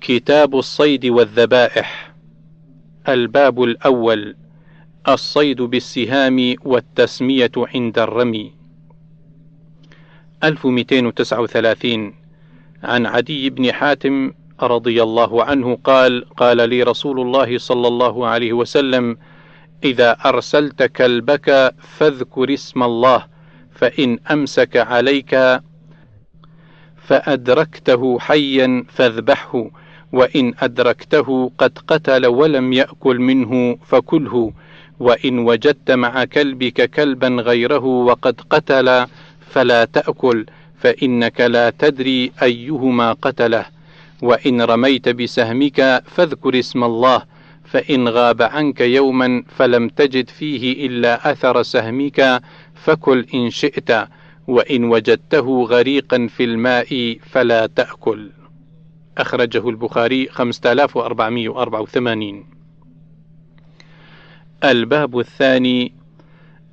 كتاب الصيد والذبائح. الباب الأول الصيد بالسهام والتسمية عند الرمي. 1239 عن عدي بن حاتم رضي الله عنه قال قال لي رسول الله صلى الله عليه وسلم إذا أرسلت كلبك فاذكر اسم الله فإن أمسك عليك فأدركته حيا فاذبحه وإن أدركته قد قتل ولم يأكل منه فكله وإن وجدت مع كلبك كلبا غيره وقد قتل فلا تأكل فإنك لا تدري أيهما قتله. وإن رميت بسهمك فاذكر اسم الله فإن غاب عنك يوما فلم تجد فيه إلا أثر سهمك فكل إن شئت وإن وجدته غريقا في الماء فلا تأكل. أخرجه البخاري 5484 الباب الثاني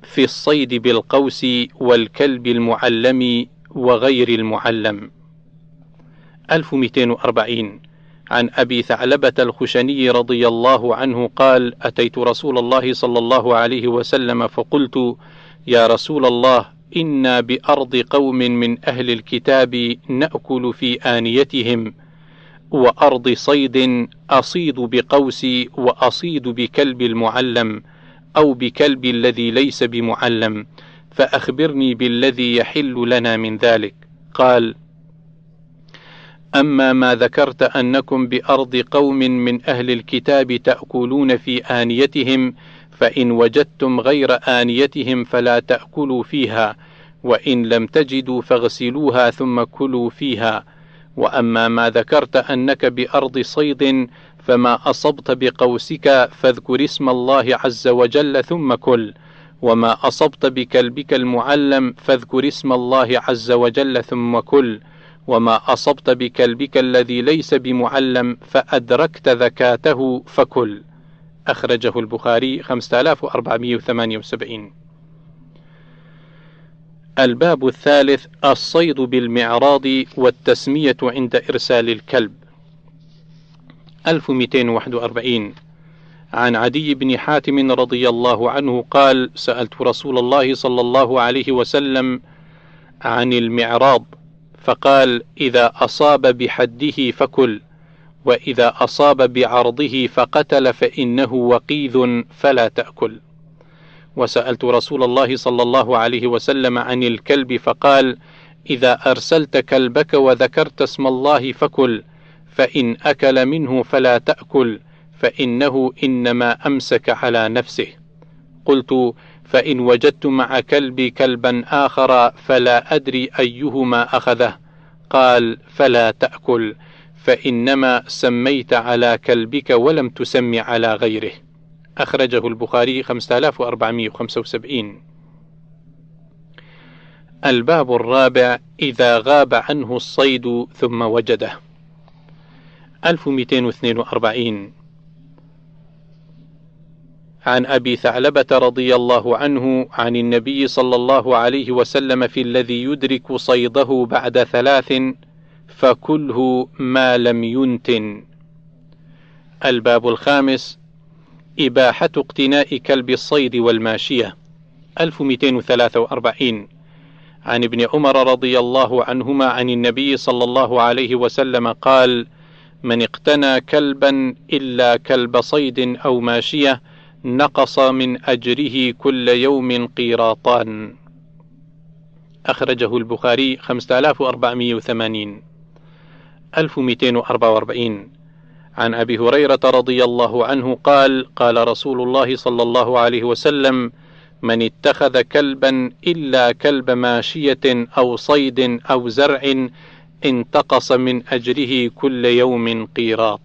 في الصيد بالقوس والكلب المعلم وغير المعلم. 1240 عن أبي ثعلبة الخشني رضي الله عنه قال أتيت رسول الله صلى الله عليه وسلم فقلت يا رسول الله إنا بأرض قوم من أهل الكتاب نأكل في آنيتهم. وأرض صيد أصيد بقوسي وأصيد بكلب المعلم أو بكلب الذي ليس بمعلم فأخبرني بالذي يحل لنا من ذلك. قال أما ما ذكرت أنكم بأرض قوم من أهل الكتاب تأكلون في آنيتهم فإن وجدتم غير آنيتهم فلا تأكلوا فيها وإن لم تجدوا فاغسلوها ثم كلوا فيها. وأما ما ذكرت أنك بأرض صيد فما أصبت بقوسك فاذكر اسم الله عز وجل ثم كل وما أصبت بكلبك المعلم فاذكر اسم الله عز وجل ثم كل وما أصبت بكلبك الذي ليس بمعلم فأدركت ذكاته فكل. أخرجه البخاري 5478 الباب الثالث الصيد بالمعراض والتسمية عند إرسال الكلب. 1241 عن عدي بن حاتم رضي الله عنه قال سألت رسول الله صلى الله عليه وسلم عن المعراض فقال إذا أصاب بحده فكل وإذا أصاب بعرضه فقتل فإنه وقيذ فلا تأكل. وسألت رسول الله صلى الله عليه وسلم عن الكلب فقال إذا أرسلت كلبك وذكرت اسم الله فكل فإن أكل منه فلا تأكل فإنه إنما أمسك على نفسه. قلت فإن وجدت مع كلبي كلبا آخر فلا أدري أيهما أخذه. قال فلا تأكل فإنما سميت على كلبك ولم تسم على غيره. أخرجه البخاري 5475 الباب الرابع إذا غاب عنه الصيد ثم وجده. 1242 عن أبي ثعلبة رضي الله عنه عن النبي صلى الله عليه وسلم في الذي يدرك صيده بعد ثلاث فكله ما لم ينتن. الباب الخامس إباحة اقتناء كلب الصيد والماشية. 1243 عن ابن عمر رضي الله عنهما عن النبي صلى الله عليه وسلم قال من اقتنى كلبا إلا كلب صيد أو ماشية نقص من أجره كل يوم قيراطان. أخرجه البخاري 5480 1244 عن أبي هريرة رضي الله عنه قال قال رسول الله صلى الله عليه وسلم من اتخذ كلبا إلا كلب ماشية أو صيد أو زرع انتقص من أجره كل يوم قيراط.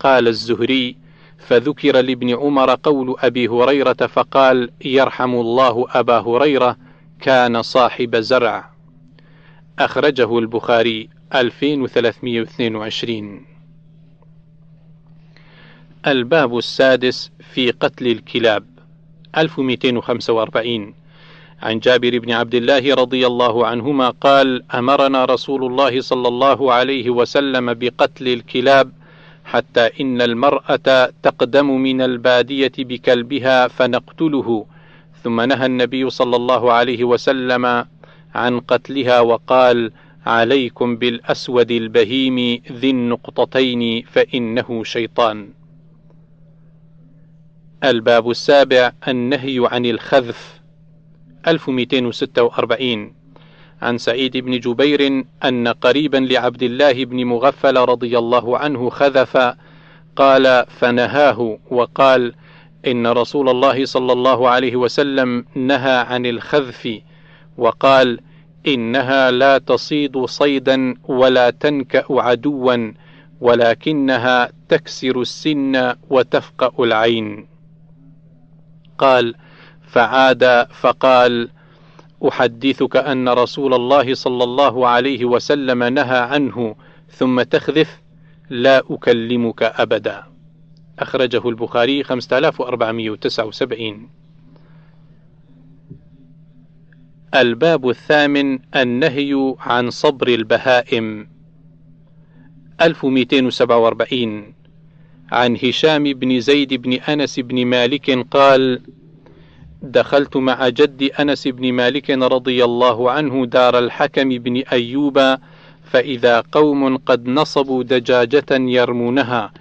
قال الزهري فذكر لابن عمر قول أبي هريرة فقال يرحم الله أبا هريرة كان صاحب زرع. أخرجه البخاري 2322 الباب السادس في قتل الكلاب 1245 عن جابر بن عبد الله رضي الله عنهما قال أمرنا رسول الله صلى الله عليه وسلم بقتل الكلاب حتى إن المرأة تقدم من البادية بكلبها فنقتله. ثم نهى النبي صلى الله عليه وسلم عن قتلها وقال عليكم بالأسود البهيم ذي النقطتين فإنه شيطان. الباب السابع النهي عن الخذف. 1246 عن سعيد بن جبير أن قريبا لعبد الله بن مغفل رضي الله عنه خذف. قال فنهاه وقال إن رسول الله صلى الله عليه وسلم نهى عن الخذف وقال إنها لا تصيد صيدا ولا تنكأ عدوا ولكنها تكسر السن وتفقأ العين قال فعاد فقال أحدثك أن رسول الله صلى الله عليه وسلم نهى عنه ثم تخذف لا أكلمك أبدا. أخرجه البخاري 5479 الباب الثامن النهي عن صبر البهائم. 1247 عن هشام بن زيد بن أنس بن مالك قال دخلت مع جد أنس بن مالك رضي الله عنه دار الحكم بن أيوب فإذا قوم قد نصبوا دجاجة يرمونها.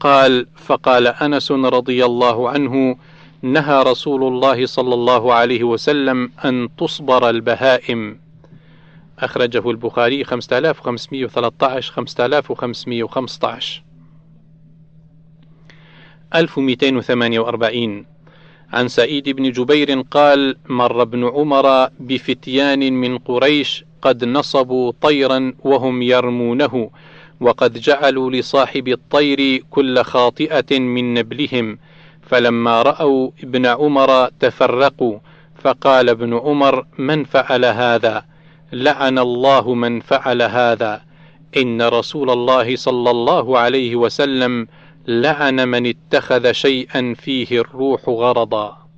قال فقال أنس رضي الله عنه نهى رسول الله صلى الله عليه وسلم أن تصبر البهائم. أخرجه البخاري 5513 5515 1248 عن سعيد بن جبير قال مر ابن عمر بفتيان من قريش قد نصبوا طيرا وهم يرمونه وقد جعلوا لصاحب الطير كل خاطئة من نبلهم. فلما رأوا ابن عمر تفرقوا فقال ابن عمر من فعل هذا؟ لعن الله من فعل هذا. إن رسول الله صلى الله عليه وسلم لعن من اتخذ شيئا فيه الروح غرضا.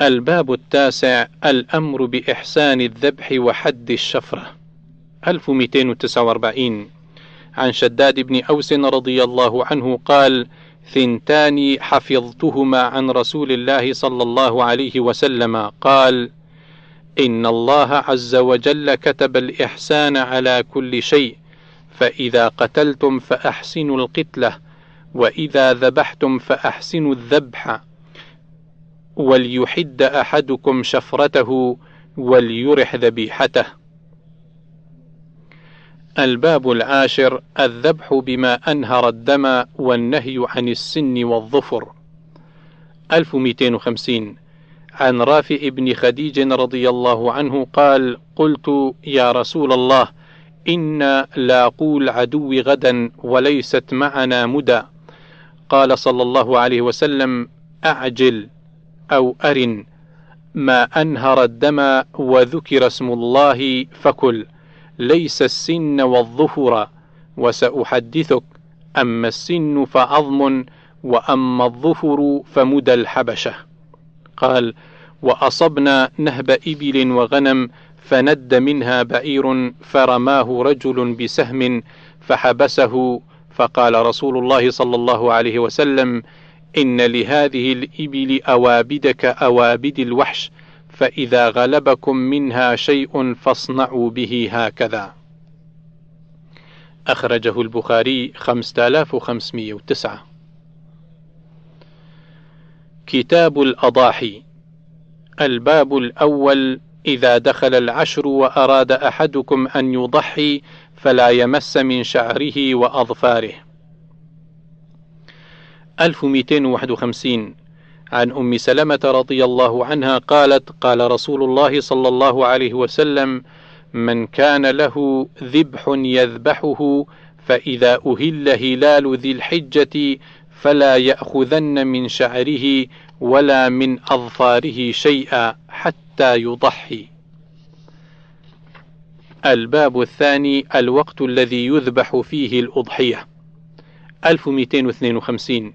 الباب التاسع الأمر بإحسان الذبح وحد الشفرة. 1249 عن شداد بن أوس رضي الله عنه قال ثنتان حفظتهما عن رسول الله صلى الله عليه وسلم قال إن الله عز وجل كتب الإحسان على كل شيء فإذا قتلتم فأحسنوا القتلة وإذا ذبحتم فأحسنوا الذبح وليحد أحدكم شفرته وليرح ذبيحته. الباب العاشر الذبح بما أنهر الدم والنهي عن السن والظفر. 1250 عن رافع بن خديج رضي الله عنه قال قلت يا رسول الله إن لاقو العدو غدا وليست معنا مدى. قال صلى الله عليه وسلم أعجل أو أرن. ما أنهر الدم وذكر اسم الله فكل. ليس السن والظفر وسأحدثك. أما السن فعظم وأما الظفر فمدى الحبشة. قال وأصبنا نهب إبل وغنم فند منها بعير فرماه رجل بسهم فحبسه فقال رسول الله صلى الله عليه وسلم إن لهذه الإبل أوابد كأوابد الوحش فإذا غلبكم منها شيء فاصنعوا به هكذا. أخرجه البخاري 5509 كتاب الأضاحي الباب الأول إذا دخل العشر وأراد أحدكم أن يضحي فلا يمس من شعره وأظفاره. 1251 عن أم سلمة رضي الله عنها قالت قال رسول الله صلى الله عليه وسلم من كان له ذبح يذبحه فإذا أهل هلال ذي الحجة فلا يأخذن من شعره ولا من أظفاره شيئا حتى يضحي. الباب الثاني الوقت الذي يذبح فيه الأضحية 1252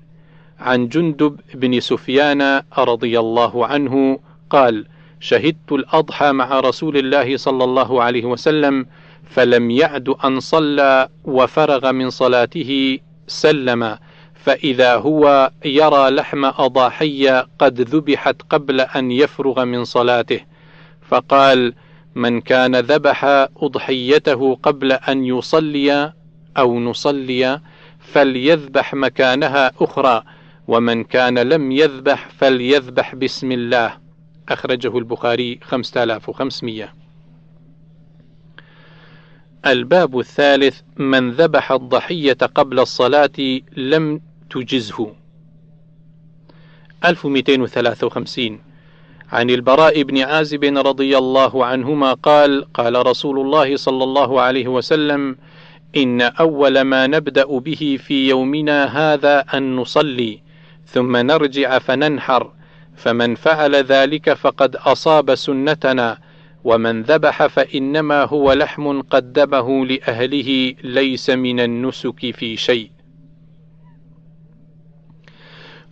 عن جندب بن سفيان رضي الله عنه قال شهدت الأضحى مع رسول الله صلى الله عليه وسلم فلم يعد أن صلى وفرغ من صلاته سلم فإذا هو يرى لحم أضاحي قد ذبحت قبل أن يفرغ من صلاته فقال من كان ذبح أضحيته قبل أن يصلي أو نصلي فليذبح مكانها أخرى ومن كان لم يذبح فليذبح بسم الله. أخرجه البخاري 5500 الباب الثالث من ذبح الضحية قبل الصلاة لم تجزه. 1253 عن البراء بن عازب رضي الله عنهما قال قال رسول الله صلى الله عليه وسلم إن أول ما نبدأ به في يومنا هذا أن نصلي ثم نرجع فننحر فمن فعل ذلك فقد أصاب سنتنا ومن ذبح فإنما هو لحم قدمه لأهله ليس من النسك في شيء.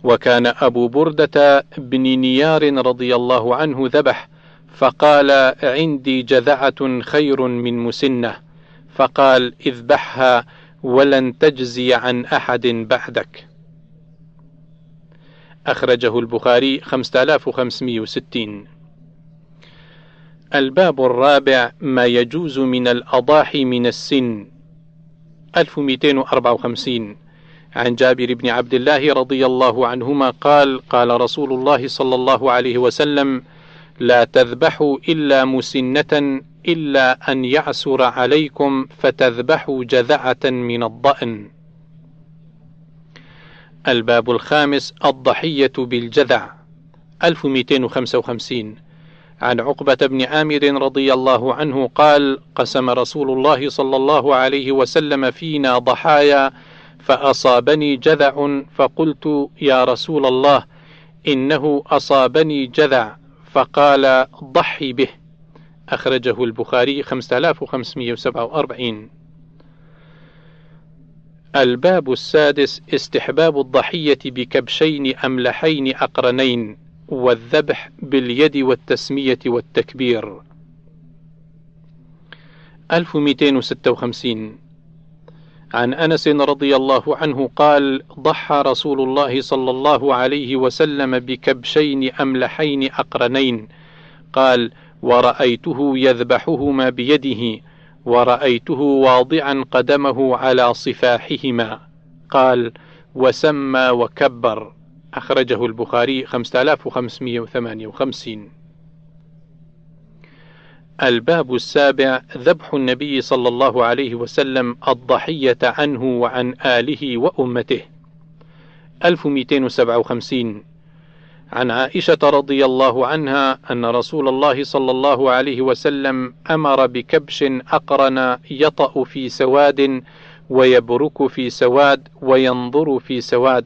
وكان أبو بردة بن نيار رضي الله عنه ذبح فقال عندي جذعة خير من مسنة. فقال اذبحها ولن تجزي عن أحد بعدك. أخرجه البخاري 5560 الباب الرابع ما يجوز من الأضاحي من السن. 1254 عن جابر بن عبد الله رضي الله عنهما قال قال رسول الله صلى الله عليه وسلم لا تذبحوا إلا مسنة إلا أن يعسر عليكم فتذبحوا جذعة من الضأن. الباب الخامس الضحية بالجذع 1255 عن عقبة بن عامر رضي الله عنه قال قسم رسول الله صلى الله عليه وسلم فينا ضحايا فأصابني جذع فقلت يا رسول الله إنه أصابني جذع فقال ضحي به. أخرجه البخاري 5547 الباب السادس استحباب الضحية بكبشين أملحين أقرنين والذبح باليد والتسمية والتكبير. 1256 عن أنس رضي الله عنه قال ضحى رسول الله صلى الله عليه وسلم بكبشين أملحين أقرنين قال ورأيته يذبحهما بيده ورأيته واضعا قدمه على صفاحهما قال وسمى وكبر أخرجه البخاري 5558 الباب السابع ذبح النبي صلى الله عليه وسلم الضحية عنه وعن آله وأمته. 1257 عن عائشة رضي الله عنها أن رسول الله صلى الله عليه وسلم أمر بكبش أقرن يطأ في سواد ويبرك في سواد وينظر في سواد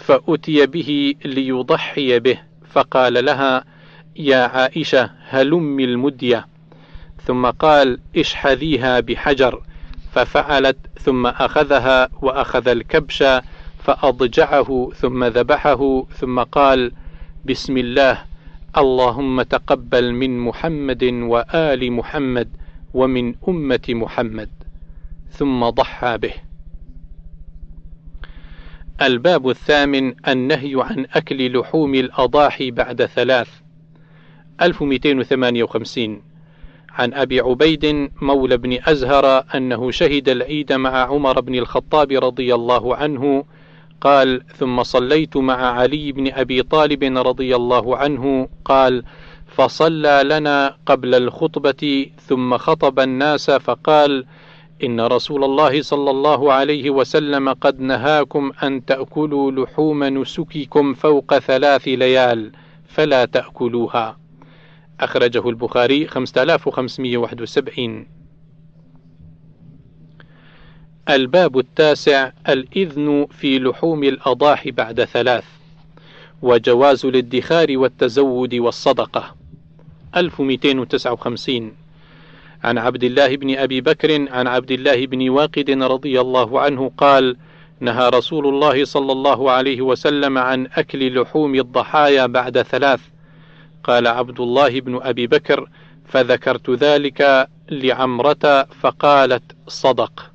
فأتي به ليضحي به فقال لها يا عائشة هلم المدية. ثم قال اشحذيها بحجر. ففعلت ثم أخذها وأخذ الكبش فأضجعه ثم ذبحه ثم قال بسم الله اللهم تقبل من محمد وآل محمد ومن أمة محمد. ثم ضحى به. الباب الثامن النهي عن أكل لحوم الأضاحي بعد ثلاث. 1258 عن أبي عبيد مولى بن أزهر أنه شهد العيد مع عمر بن الخطاب رضي الله عنه قال ثم صليت مع علي بن أبي طالب رضي الله عنه قال فصلى لنا قبل الخطبة ثم خطب الناس فقال إن رسول الله صلى الله عليه وسلم قد نهاكم أن تأكلوا لحوم نسككم فوق ثلاث ليال فلا تأكلوها أخرجه البخاري 5571 الباب التاسع الإذن في لحوم الأضاحي بعد ثلاث وجواز الادخار والتزود والصدقة. 1259 عن عبد الله بن أبي بكر عن عبد الله بن واقد رضي الله عنه قال نهى رسول الله صلى الله عليه وسلم عن أكل لحوم الضحايا بعد ثلاث قال عبد الله بن أبي بكر فذكرت ذلك لعمرة فقالت صدق.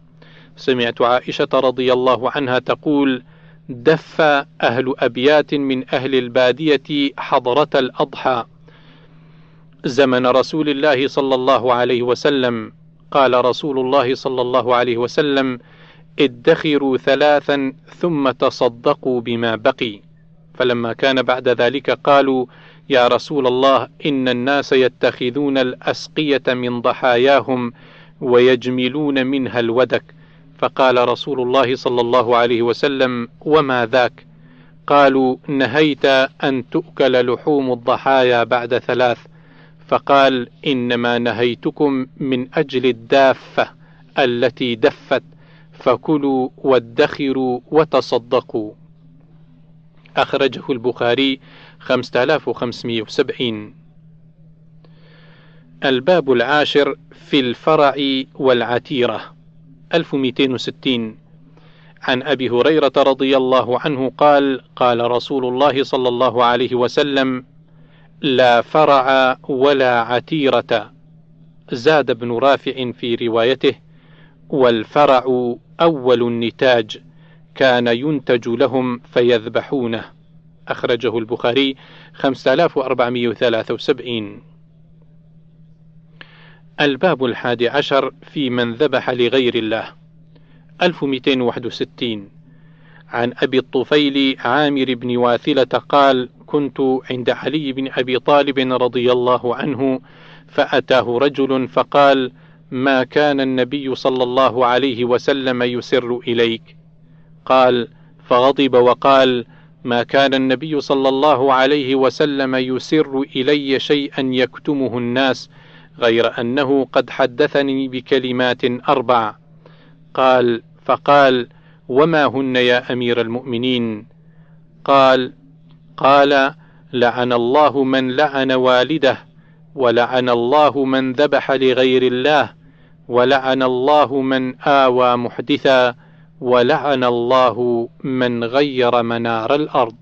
سمعت عائشة رضي الله عنها تقول دف أهل أبيات من أهل البادية حضرة الأضحى. زمن رسول الله صلى الله عليه وسلم. قال رسول الله صلى الله عليه وسلم ادخروا ثلاثا ثم تصدقوا بما بقي. فلما كان بعد ذلك قالوا يا رسول الله إن الناس يتخذون الأسقية من ضحاياهم ويجملون منها الودك. فقال رسول الله صلى الله عليه وسلم وما ذاك؟ قالوا نهيت أن تؤكل لحوم الضحايا بعد ثلاث. فقال إنما نهيتكم من أجل الدافة التي دفت فكلوا وادخروا وتصدقوا. أخرجه البخاري 5570 الباب العاشر في الفرع والعتيرة 1260 عن أبي هريرة رضي الله عنه قال قال رسول الله صلى الله عليه وسلم لا فرع ولا عتيرة. زاد ابن رافع في روايته والفرع أول النتاج. كان ينتج لهم فيذبحونه. أخرجه البخاري 5473 الباب الحادي عشر في من ذبح لغير الله. 1261 عن أبي الطفيل عامر بن واثلة قال كنت عند علي بن أبي طالب رضي الله عنه فأتاه رجل فقال ما كان النبي صلى الله عليه وسلم يسر إليك؟ قال فغضب وقال ما كان النبي صلى الله عليه وسلم يسر إلي شيئا يكتمه الناس غير أنه قد حدثني بكلمات أربع. قال فقال وما هن يا أمير المؤمنين؟ قال قال لعن الله من لعن والده ولعن الله من ذبح لغير الله ولعن الله من آوى محدثا ولعن الله من غير منار الأرض.